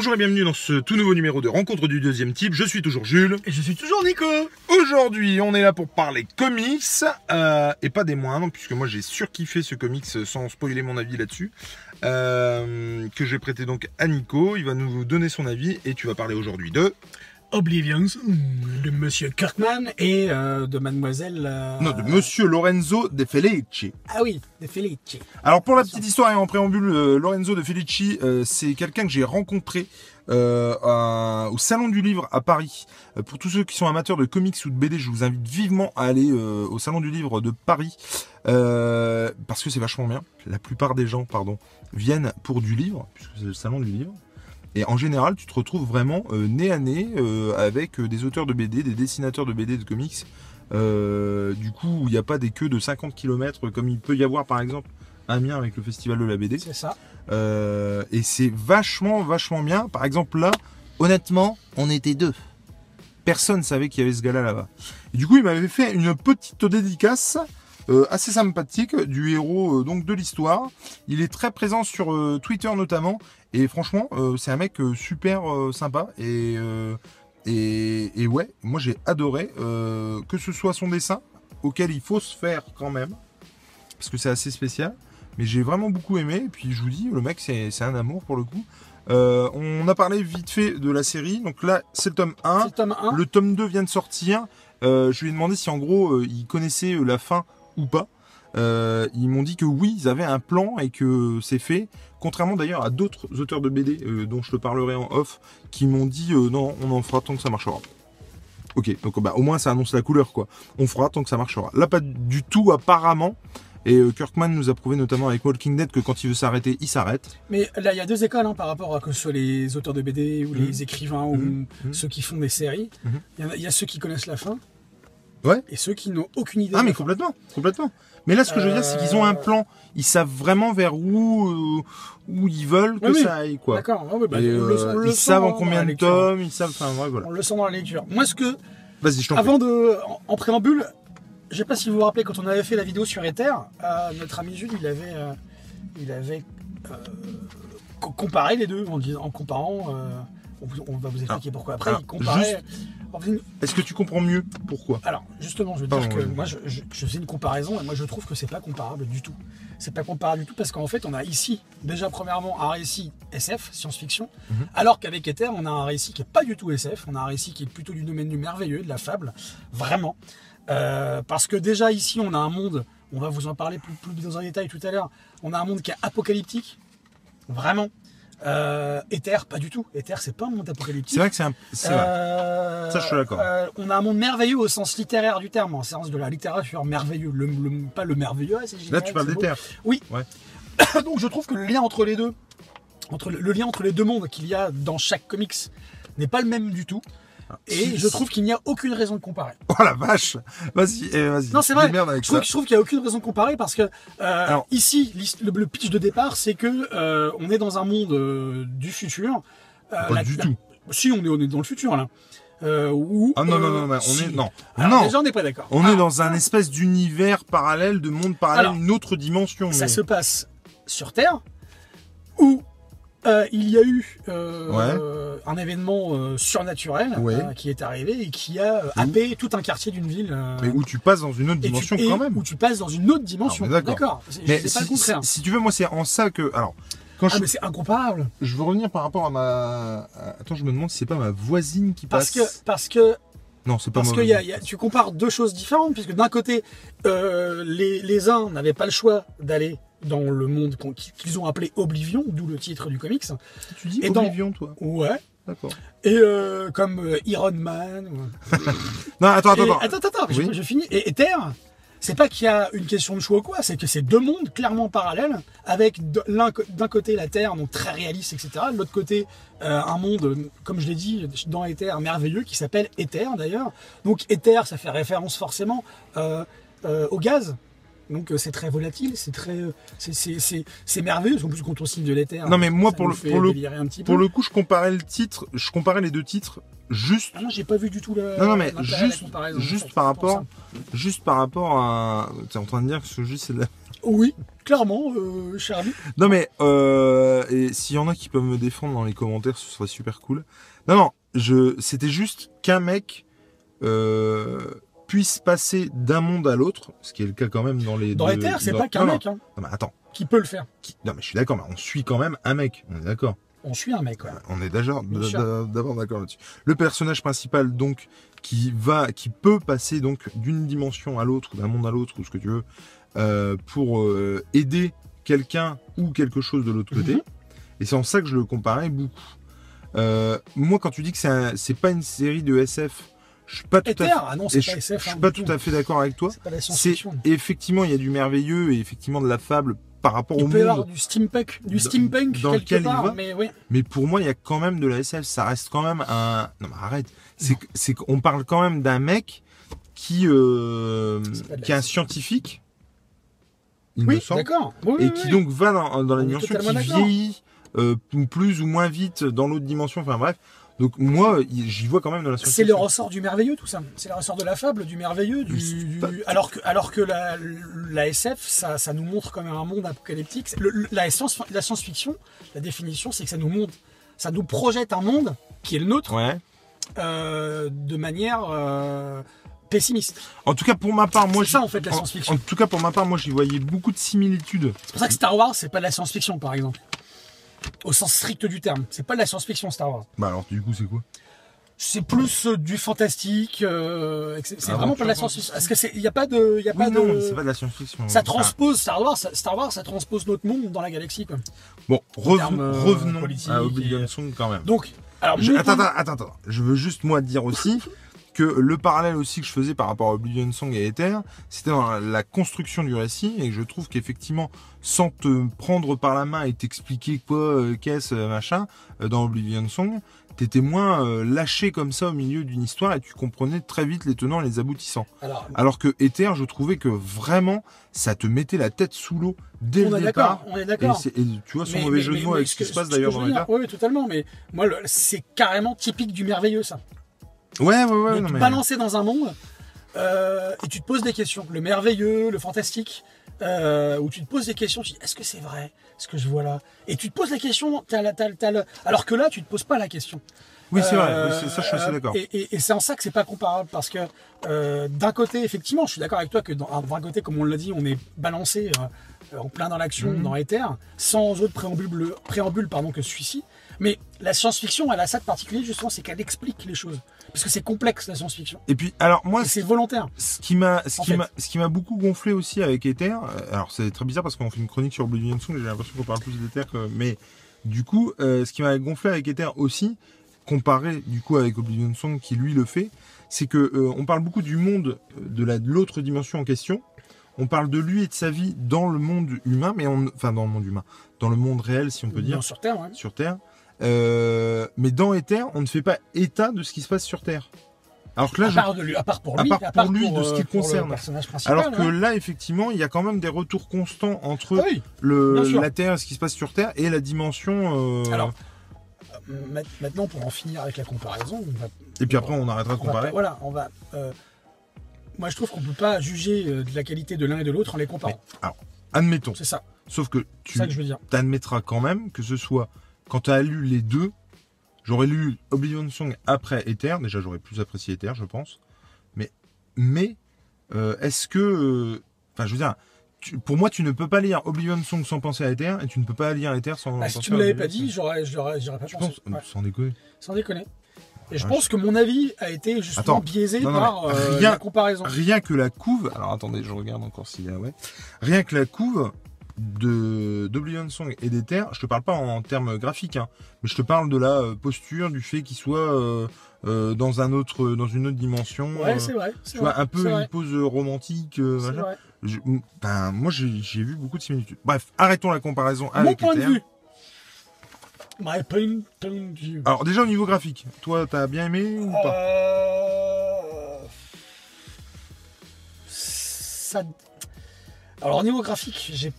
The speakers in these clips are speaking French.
Bonjour et bienvenue dans ce tout nouveau numéro de Rencontre du deuxième type. Je suis toujours Jules. Et je suis toujours Nico Aujourd'hui, on est là pour parler comics euh, et pas des moindres, puisque moi j'ai surkiffé ce comics sans spoiler mon avis là-dessus. euh, que je vais prêter donc à Nico. Il va nous donner son avis et tu vas parler aujourd'hui de. Oblivions de Monsieur Kirkman et euh, de Mademoiselle... euh, Non, de Monsieur Lorenzo De Felici. Ah oui, de Felici. Alors pour la petite histoire et en préambule, euh, Lorenzo De Felici, c'est quelqu'un que j'ai rencontré euh, à- au Salon du Livre à Paris. Euh, pour tous ceux qui sont amateurs de comics ou de BD, je vous invite vivement à aller euh, au Salon du Livre de Paris parce que c'est vachement bien. La plupart des gens, pardon, viennent pour du livre puisque c'est le Salon du Livre. Et en général, tu te retrouves vraiment euh, nez à nez euh, avec euh, des auteurs de BD, des dessinateurs de BD, de comics. Euh, du coup, il n'y a pas des queues de 50 km comme il peut y avoir par exemple à Amiens avec le festival de la BD. C'est ça. Euh, et c'est vachement, vachement bien. Par exemple, là, honnêtement, on était deux. Personne savait qu'il y avait ce gars-là là-bas. Et du coup, il m'avait fait une petite dédicace euh, assez sympathique du héros euh, donc de l'histoire. Il est très présent sur euh, Twitter notamment. Et franchement, c'est un mec super sympa. Et, et, et ouais, moi j'ai adoré que ce soit son dessin, auquel il faut se faire quand même. Parce que c'est assez spécial. Mais j'ai vraiment beaucoup aimé. Et puis je vous dis, le mec, c'est c'est un amour pour le coup. On a parlé vite fait de la série. Donc là, c'est le tome 1. C'est le tome 1. Le tome 2 vient de sortir. Je lui ai demandé si en gros ils connaissaient euh, la fin ou pas. Euh, ils m'ont dit que oui, ils avaient un plan et que c'est fait. Contrairement d'ailleurs à d'autres auteurs de BD euh, dont je te parlerai en off, qui m'ont dit euh, non, on en fera tant que ça marchera. Ok, donc bah, au moins ça annonce la couleur quoi. On fera tant que ça marchera. Là pas du tout apparemment. Et Kirkman nous a prouvé notamment avec Walking Dead que quand il veut s'arrêter, il s'arrête. Mais là, il y a deux écoles hein, par rapport à que ce soit les auteurs de BD ou les écrivains ou Mhm. Mhm. ceux qui font des séries. Y il y, a ceux qui connaissent la fin Ouais. et ceux qui n'ont aucune idée. Ah mais complètement, complètement. Mais là ce que je veux dire c'est qu'ils ont un plan, ils savent vraiment vers où euh, où ils veulent que Oui, oui. ça aille quoi. D'accord. Ouais, ouais, bah, euh, ils savent en combien de tomes, ils savent enfin ouais, voilà. On le sent dans la lecture. Moi, ce que Vas-y, je t'en prie. Avant de, en, en préambule, je sais pas si vous vous rappelez quand on avait fait la vidéo sur Ether, euh, notre ami Jules, il avait, euh, il avait euh, co- comparé les deux en, disant- en comparant. euh, on, va vous expliquer pourquoi après. ah, il comparait. juste- Est-ce que tu comprends mieux pourquoi? Alors justement, je veux Pardon, dire que moi, je, je, je faisais une comparaison et moi je trouve que c'est pas comparable du tout. C'est pas comparable du tout parce qu'en fait, on a ici déjà premièrement un récit SF, science-fiction, Mhm. alors qu'avec Ether, on a un récit qui est pas du tout SF, on a un récit qui est plutôt du domaine du merveilleux, de la fable, vraiment. Euh, parce que déjà ici, on a un monde, on va vous en parler plus, plus dans un détail tout à l'heure, on a un monde qui est apocalyptique, vraiment. Euh, Ether, pas du tout. Ether, c'est pas un monde apocalyptique. C'est vrai que c'est un vrai. Euh, Ça, je suis d'accord. euh, on a un monde merveilleux au sens littéraire du terme, en sens de la littérature merveilleux. Le, le- pas le merveilleux, c'est Là tu parles terres. Oui. Ouais. Donc je trouve que le lien entre les deux, entre le, le lien entre les deux mondes qu'il y a dans chaque comics n'est pas le même du tout. Et si, je trouve qu'il n'y a aucune raison de comparer. Oh la vache. Vas-y, eh, vas-y. Non, c'est vrai. Avec Je trouve, je trouve qu'il n'y a aucune raison de comparer parce que euh, Alors- ici, le, le pitch de départ, c'est que euh, on est dans un monde euh, du futur. Pas la- du la- tout. Si, on est, on est dans le futur là. Euh, où, Ah non non euh, non, non, on si. est non. Alors, non. déjà, on n'est pas d'accord. On Ah, est dans un espèce d'univers parallèle, de monde parallèle, Alors, une autre dimension. Ça se passe sur Terre, où euh, il y a eu euh, un événement euh, surnaturel Ouais. qui est arrivé et qui a happé tout un quartier d'une ville. Mais où tu passes dans une autre et tu- dimension et quand même. Où tu passes dans une autre dimension. Ah, d'accord. C'est- Mais C'est pas le si, contraire. si- si tu veux, moi c'est en ça que alors quand Ah, je, mais c'est incomparable. je veux revenir par rapport à ma attends, je me demande si c'est pas ma voisine qui Parce passe. que, parce que, Non, c'est pas parce que y a- voisine. y a- tu compares deux choses différentes, puisque d'un côté, euh, les, les uns n'avaient pas le choix d'aller dans le monde qu'ils ont appelé Oblivion, d'où le titre du comics. Tu dis et dans- Oblivion, toi. Ouais. D'accord. Et euh, comme euh, Iron Man. ou- Non, attends, attends, Et- attends. attends, attends, Oui. je, je finis. Et Ether, c'est pas qu'il y a une question de choix ou quoi, c'est que c'est deux mondes clairement parallèles, avec d'un côté la Terre, donc très réaliste, etc. De l'autre côté, euh, un monde, comme je l'ai dit, dans Ether, merveilleux, qui s'appelle Ether d'ailleurs. Donc Ether, ça fait référence forcément euh, euh, au gaz. Donc euh, c'est très volatile, c'est très, euh, c'est- c'est c'est- c'est merveilleux. En plus quand on signe de l'éther. Non, mais moi, pour le- pour le- Pour le coup, je comparais le titre, je comparais les deux titres juste Ah non, j'ai pas vu du tout le. Non, non, mais juste, juste par rapport, juste par rapport à, t'es en train de dire que ce jeu c'est de la... Oui, clairement, euh, cher ami. Non mais euh, et s'il y en a qui peuvent me défendre dans les commentaires, ce serait super cool. Non non, je c'était juste qu'un mec euh, puisse passer d'un monde à l'autre, ce qui est le cas quand même dans les Dans deux- les terres, c'est dans- pas qu'un mec hein, Non, mais attends, qui peut le faire. qui- non mais je suis d'accord, mais on suit quand même un mec, on est d'accord. On suit un mec, ouais. On est d'abord d'accord là-dessus. Le personnage principal donc qui va, qui peut passer donc d'une dimension à l'autre, d'un monde à l'autre ou ce que tu veux, euh, pour euh, aider quelqu'un ou quelque chose de l'autre côté. Mhm. Et c'est en ça que je le comparais beaucoup. Euh, moi, quand tu dis que c'est un- c'est pas une série de SF, je suis pas tout à fait, ah non, pas SF. je suis hein, pas du tout à fait d'accord avec toi. C'est effectivement il y a du merveilleux et effectivement de la fable par rapport Il au peut monde. avoir du steampunk, du steampunk dans quelque lequel il part, va. mais oui. Mais pour moi, il y a quand même de la SF. Ça reste quand même un. Non, mais arrête. C'est qu'on parle quand même d'un mec qui euh, qui est un scientifique. Il Oui, d'accord. Oui, Et oui, qui donc va dans, dans la dimension qui vieillit euh, plus ou moins vite dans l'autre dimension. Enfin bref. Donc moi, j'y vois quand même de la science-fiction. C'est le ressort du merveilleux, tout ça. C'est le ressort de la fable, du merveilleux. Du... Pas- Alors que, alors que la, la SF, ça, ça nous montre quand même un monde apocalyptique. Le- le- la science- la science-fiction, la définition, c'est que ça nous montre, ça nous projette un monde qui est le nôtre Ouais. euh, de manière euh, pessimiste. En tout cas, pour ma part, moi, ça, en fait, la en- science-fiction. En, tout cas, pour ma part, moi, j'y voyais beaucoup de similitudes. C'est pour ça que Star Wars, c'est pas de la science-fiction, par exemple. Au sens strict du terme. C'est pas de la science-fiction, Star Wars. Bah alors, du coup, c'est quoi? C'est plus euh, du fantastique. euh, c'est Ah, vraiment pas de la science-fiction. Parce que c'est, il y a pas de, il y a pas non, de. c'est pas de la science-fiction. Ça Enfin, transpose Star Wars, ça- Star Wars, ça transpose notre monde dans la galaxie, quoi. Bon, reven- euh, revenons à Oblivion et- Song quand même. Donc, alors, Je- attends, attends, attends. Je veux juste moi dire aussi que le parallèle aussi que je faisais par rapport à Oblivion Song et Ether, c'était dans la- construction du récit et que je trouve qu'effectivement, sans te prendre par la main et t'expliquer quoi, euh, qu'est-ce, euh, machin, euh, dans Oblivion Song, t'étais moins euh, lâché comme ça au milieu d'une histoire et tu comprenais très vite les tenants et les aboutissants. alors, Alors que Ether, je trouvais que vraiment, ça te mettait la tête sous l'eau dès on le est départ. on est d'accord. et tu vois son Mais- mauvais mais- jeu de mots avec ce qui se passe d'ailleurs dans Ether. Oui, totalement. Mais moi, c'est carrément typique du merveilleux, ça. Ouais, ouais, ouais. de non, te mais- balancer dans un monde euh, et tu te poses des questions. Le merveilleux, le fantastique, euh, où tu te poses des questions. Tu dis, est-ce que c'est vrai ce que je vois là? Et tu te poses la question. t'as la- t'as- t'as le- Alors que là, tu te poses pas la question. Oui, c'est vrai. Euh, ça, je suis assez d'accord. Et, et- et c'est en ça que c'est pas comparable parce que euh, d'un côté, effectivement, je suis d'accord avec toi que dans- d'un côté, comme on l'a dit, on est balancé euh, en plein dans l'action, Mhm. dans Ether, sans autre préambule, préambule pardon, que celui-ci. Mais la science-fiction, elle a ça de particulier justement, c'est qu'elle explique les choses. Parce que c'est complexe la science-fiction. Et puis, alors moi, c'est volontaire. ce qui m'a, ce En qui fait. m'a, ce qui m'a beaucoup gonflé aussi avec Ether. euh, Alors c'est très bizarre parce qu'on fait une chronique sur Oblivion Song, j'ai l'impression qu'on parle plus d'Ether que, mais du coup, euh, ce qui m'a gonflé avec Ether aussi, comparé du coup avec Oblivion Song qui lui le fait, c'est que euh, on parle beaucoup du monde de la de l'autre dimension en question. On parle de lui et de sa vie dans le monde humain, mais on, enfin dans le monde humain, dans le monde réel si on peut dire. Non, sur Terre, ouais. sur Terre. Euh, mais dans Ether, on ne fait pas état de ce qui se passe sur Terre. Alors que là, À part, de lui, à part pour à lui, part pour lui, de ce euh, qui pour concerne. alors que ouais. là, effectivement, il y a quand même des retours constants entre Ah oui. le, la Terre, ce qui se passe sur Terre, et la dimension. euh, Alors, euh, ma- maintenant, pour en finir avec la comparaison, on va et puis après, on arrêtera de va comparer. voilà, on va. euh, moi, je trouve qu'on peut pas juger euh, de la qualité de l'un et de l'autre en les comparant. Admettons. C'est ça, Sauf que tu ça que je veux dire. t'admettras quand même que ce soit quand tu as lu les deux. J'aurais lu Oblivion Song après Ether. Déjà, j'aurais plus apprécié Ether, je pense. Mais, mais euh, est-ce que, euh, enfin, je veux dire, tu- pour moi, tu ne peux pas lire Oblivion Song sans penser à Ether, et tu ne peux pas lire Ether sans penser si tu me l'avais pas dit, j'aurais, j'aurais, j'aurais pas je pensé. pense, Ouais, sans déconner. sans déconner. Et je vache. pense que mon avis a été justement Attends. biaisé Non, non, par euh, rien- la comparaison. Rien que la couve, alors attendez, je regarde encore s'il y a, ouais. Rien que la couve de d'Oblivion Song et d'Ether, je te parle pas en termes graphiques, hein, mais je te parle de la euh, posture, du fait qu'il soit euh, euh, dans un autre, dans une autre dimension. Ouais, euh, c'est vrai. tu C'est vois, vrai, un peu une vrai, pose romantique. Je- ben, moi, j'ai vu beaucoup de similitudes. Bref, arrêtons la comparaison Mon avec point de Ether. My point, point of view. Alors déjà au niveau graphique, toi, t'as bien aimé ou pas? Ça... Alors au niveau graphique, j'ai.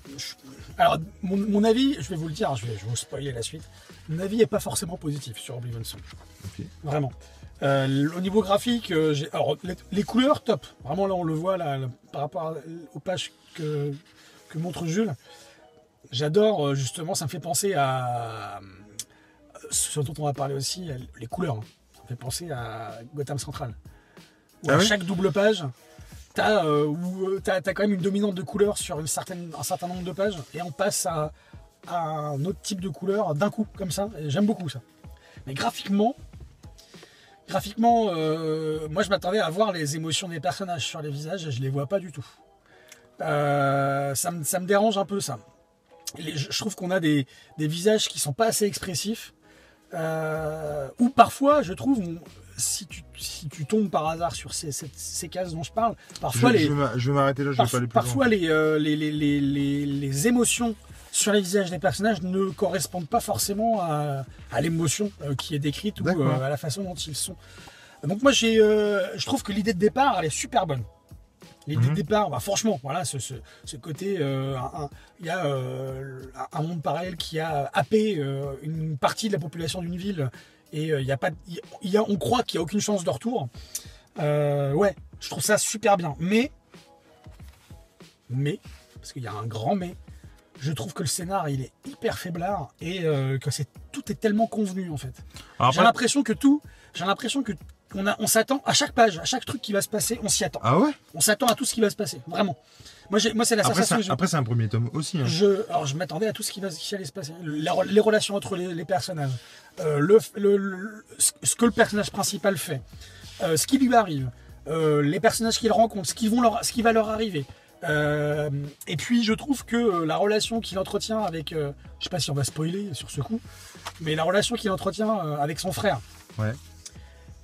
Alors mon, mon avis, je vais vous le dire, je vais, je vais vous spoiler la suite. Mon avis n'est pas forcément positif sur Oblivion Song. Vraiment. Euh, au niveau graphique, euh. Alors les, les couleurs top. Vraiment là on le voit là, là, par rapport à- aux pages que que montre Jules. J'adore euh, justement, ça me fait penser à ce dont on va parler aussi, les couleurs. hein. Ça me fait penser à Gotham Central. Où Ah à chaque double page, t'as euh, euh, t'as quand même une dominante de couleurs sur un certain nombre de pages, et on passe à, un autre type de couleur d'un coup, comme ça. J'aime beaucoup ça. Mais graphiquement, graphiquement, euh, moi je m'attendais à voir les émotions des personnages sur les visages, et je les vois pas du tout. Ça, me, dérange un peu ça. Je trouve qu'on a des, visages qui sont pas assez expressifs. Ou parfois, je trouve, si tu, si tu tombes par hasard sur ces, ces, ces cases dont je parle, parfois je, les, je vais m'arrêter là, je vais pas aller plus parfois, les, euh, les, les, les, les- les émotions sur les visages des personnages ne correspondent pas forcément à, à l'émotion euh, qui est décrite ou euh, à la façon dont ils sont. Donc moi, j'ai, euh, je trouve que l'idée de départ, elle est super bonne. L'idée Mhm. de départ, bah, franchement, voilà, ce, ce, ce côté, il y a un monde parallèle qui a happé une partie de la population d'une ville et euh, il y a pas, y a- on croit qu'il n'y a aucune chance de retour. Euh, ouais, je trouve ça super bien. Mais, mais, parce qu'il y a un grand mais, je trouve que le scénar il est hyper faiblard et euh, que c'est tout est tellement convenu en fait. J'ai l'impression que tout, j'ai l'impression que on, a, on s'attend à chaque page, à chaque truc qui va se passer, on s'y attend. Ah ouais? On s'attend à tout ce qui va se passer, vraiment. Moi, moi c'est la Après, sensation après, c'est un premier tome aussi. hein. Je, alors, je m'attendais à tout ce qui, va, qui allait se passer. Les, re- les relations entre les, les personnages, euh, le, le- le- ce que le personnage principal fait, euh, ce qui lui arrive, euh, les personnages qu'il rencontre, ce qui, vont leur, ce qui va leur arriver. Et puis, je trouve que la relation qu'il entretient avec. je sais pas si on va spoiler sur ce coup, mais la relation qu'il entretient avec son frère Ouais.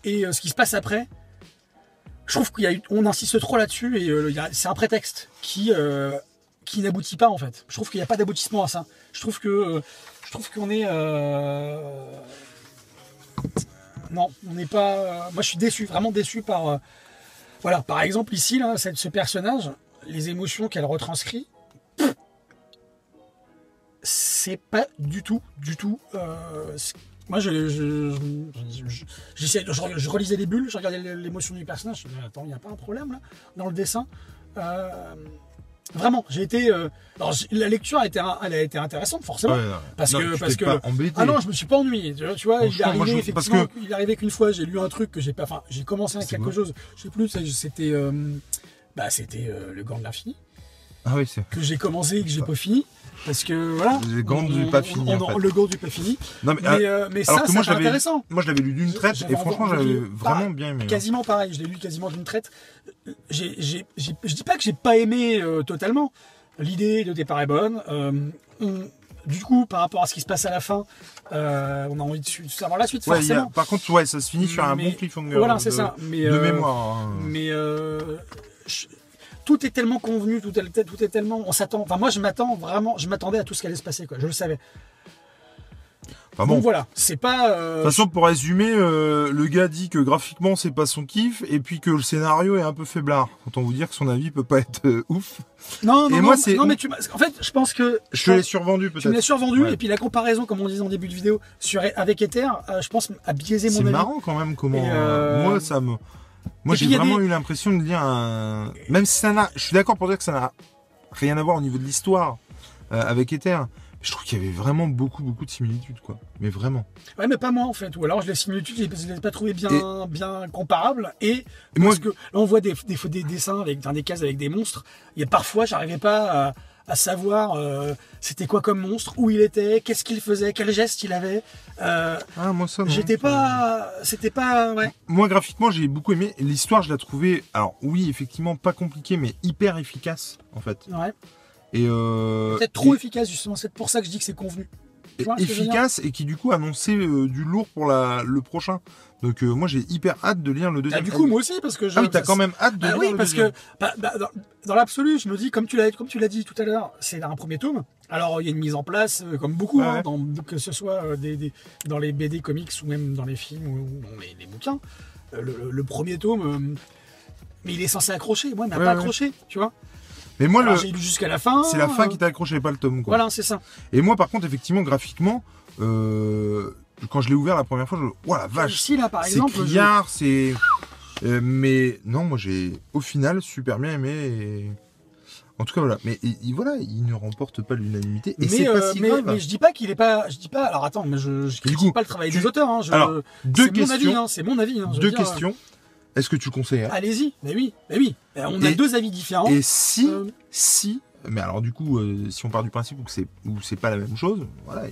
et ce qui se passe après, je trouve qu'on insiste trop là-dessus et euh, c'est un prétexte qui, euh, qui n'aboutit pas en fait. Je trouve qu'il n'y a pas d'aboutissement à ça. Je trouve que euh, je trouve qu'on est non, on n'est pas. Moi, je suis déçu, vraiment déçu par. Voilà, par exemple ici cette- ce personnage, les émotions qu'elle retranscrit, c'est pas du tout, du tout. Moi, je, je, je- relisais les bulles, je regardais l'émotion du personnage. Je me disais, attends, il n'y a pas un problème là dans le dessin? Euh, vraiment, j'ai été. euh, alors, la lecture a été, elle a été intéressante, forcément. Ouais. Parce Non, que- parce que-. Ah non, je me suis pas ennuyé. Tu vois, tu vois, il est moi, arrivé il qu'une fois, j'ai lu un truc que j'ai pas. Enfin, j'ai commencé avec quelque chose. Je sais plus. C'était. euh, bah, c'était le gant de l'infini Ah oui, c'est. que j'ai commencé et que j'ai pas fini. Parce que voilà. Le gant du pas fini, on- en fait. Le gant du pas fini. Non, mais, Mais, euh, mais alors ça, c'est intéressant. moi, je l'avais lu d'une traite et franchement, j'avais vraiment bien aimé. hein. Quasiment pareil, je l'ai lu quasiment d'une traite. J'ai, j'ai- j'ai- je dis pas que j'ai pas aimé euh, totalement. L'idée de départ est bonne. Euh, on- du coup, par rapport à ce qui se passe à la fin, euh, on a envie de savoir la suite, Ouais, a- forcément. par contre, ouais, ça se finit sur un Mais- bon cliffhanger. Voilà, c'est de- ça. Mais, De euh, mémoire. hein. Mais euh, tout est tellement convenu, tout est, tout est tellement. On s'attend. Enfin, moi, je m'attends vraiment. Je m'attendais à tout ce qui allait se passer, quoi. Je le savais. Enfin, bon, Donc voilà, c'est pas. euh, De toute façon, pour résumer, euh, le gars dit que graphiquement c'est pas son kiff et puis que le scénario est un peu faiblard. Autant vous dire que son avis peut pas être euh, ouf. non, non, et non, moi, c'est- non, mais tu En fait, je pense que. Je te l'ai survendu Tu me l'as peut-être. survendu Ouais. et puis la comparaison, comme on disait en début de vidéo, sur, avec Ether, je pense a biaisé mon C'est avis. marrant quand même comment. Moi, ça me. Moi, j'ai vraiment des- eu l'impression de lire un. Même si ça n'a. Je suis d'accord pour dire que ça n'a rien à voir au niveau de l'histoire euh, avec Ether. Je trouve qu'il y avait vraiment beaucoup, beaucoup de similitudes, quoi. Mais vraiment. Ouais, mais pas moi en fait. Ou alors je les similitudes, je les- je les ai pas trouvé bien, bien comparables. Et moi, parce que là, on voit des, des, des dessins avec dans des cases avec des monstres. Et parfois, j'arrivais pas à, à savoir euh, c'était quoi comme monstre, où il était, qu'est-ce qu'il faisait, quel geste il avait. Euh, ah, moi ça. J'étais pas, c'était pas, ouais. Moi, graphiquement, j'ai beaucoup aimé. L'histoire, je la trouvais, alors oui, effectivement, pas compliquée, mais hyper efficace, en fait. ouais. Et euh, Peut-être trop et- efficace justement. C'est pour ça que je dis que c'est convenu. Efficace et qui du coup annonçait euh, du lourd pour la, le prochain. Donc euh, moi, j'ai hyper hâte de lire le Ah, deuxième. du coup, moi aussi parce que je. ah oui, t'as quand même hâte de Bah lire oui, le parce deuxième. que bah, bah, dans, dans l'absolu, je me dis, comme tu l'as comme tu l'as dit tout à l'heure, c'est un premier tome. Alors il y a une mise en place, euh, comme beaucoup, Ouais, hein, dans- que ce soit euh, des, des- dans les BD comics ou même dans les films ou, ou dans les, les bouquins. Le, premier tome, mais il est censé accrocher. Moi, il m'a Ouais, pas ouais. accroché, tu vois. Mais moi, le... j'ai lu jusqu'à la fin. c'est la fin euh, qui t'a accroché, pas le tome. Quoi. Voilà, c'est ça. Et moi, par contre, effectivement, graphiquement, euh, quand je l'ai ouvert la première fois, je oh la vache, Ici, là, par c'est exemple, je- criard, c'est. Euh, mais non, moi j'ai au final super bien aimé. Et... En tout cas, voilà. Mais et- et voilà, il ne remporte pas l'unanimité. Et pas euh, si mais, grave. mais je dis pas qu'il est pas. Je dis pas. Alors attends, mais je, je critique coup, pas le travail tu- des auteurs. Hein, je- Alors, deux c'est mon avis. questions. Hein, c'est mon avis. hein, je Deux dire, euh, questions. Est-ce que tu conseillerais Allez-y. Mais oui. Mais oui. On a Et- deux avis différents. Et si, Euh, si, mais alors du coup, euh, si on part du principe où que c'est où c'est pas la même chose, voilà, a-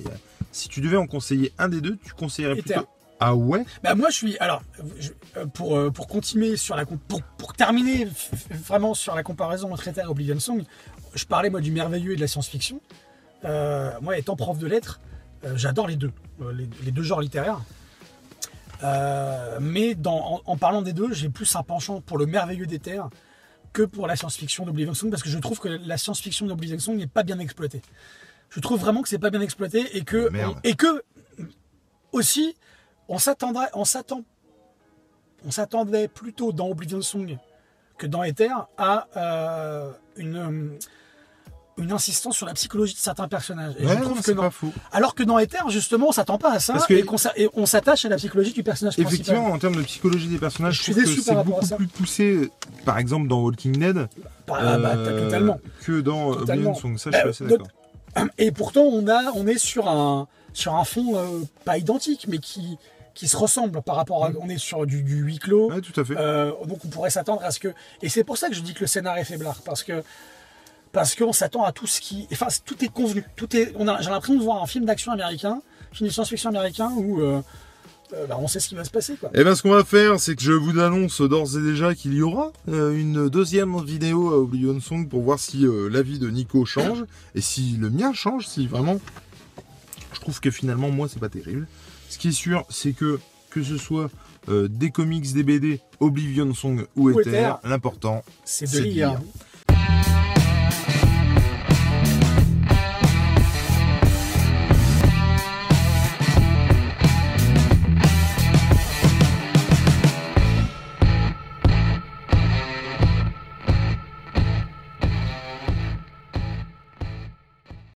si tu devais en conseiller un des deux, tu conseillerais Ether. plutôt. Ah ouais? Bah moi je suis alors je- euh, pour pour continuer sur la pour, pour terminer vraiment sur la comparaison entre Ether et Oblivion Song, je parlais moi du merveilleux et de la science-fiction. Euh, moi étant prof de lettres, j'adore les deux, les, les deux genres littéraires. Euh, mais dans, en, en parlant des deux, j'ai plus un penchant pour le merveilleux d'Ether que pour la science-fiction d'Oblivion Song parce que je trouve que la science-fiction d'Oblivion Song n'est pas bien exploitée. Je trouve vraiment que c'est pas bien exploité et que Oh, et que aussi on s'attendrait, on s'attend, on s'attendait plutôt dans Oblivion Song que dans Ether à euh, une une insistance sur la psychologie de certains personnages. Et Ouais, je trouve que non. pas faux. Alors que dans Ether, justement, on s'attend pas à ça Parce que- et on s'attache à la psychologie du personnage Effectivement, principal. en termes de psychologie des personnages, Je je, suis trouve que c'est beaucoup plus poussé, par exemple dans Walking Dead, Ah, bah, t'as euh, totalement. que dans euh, Totalement. Song. Ça, je suis Bah, assez d'autres- d'accord. Et pourtant, on a, on est sur un sur un fond euh, pas identique, mais qui qui se ressemble par rapport à, on est sur du, du huis clos. Ouais, tout à fait. Euh, donc on pourrait s'attendre à ce que et c'est pour ça que je dis que le scénario est faiblard parce que parce qu'on s'attend à tout ce qui enfin tout est convenu tout est on a j'ai l'impression de voir un film d'action américain film de science-fiction américain où euh, euh, bah, on sait ce qui va se passer quoi Eh bien, ce qu'on va faire, c'est que je vous annonce d'ores et déjà qu'il y aura euh, une deuxième vidéo à Oblivion Song pour voir si l'avis de Nico change et si le mien change, si vraiment. Je trouve que finalement, moi, c'est pas terrible. Ce qui est sûr, c'est que que ce soit des comics, des BD, Oblivion Song ou Ether, l'important, c'est de de lire lire.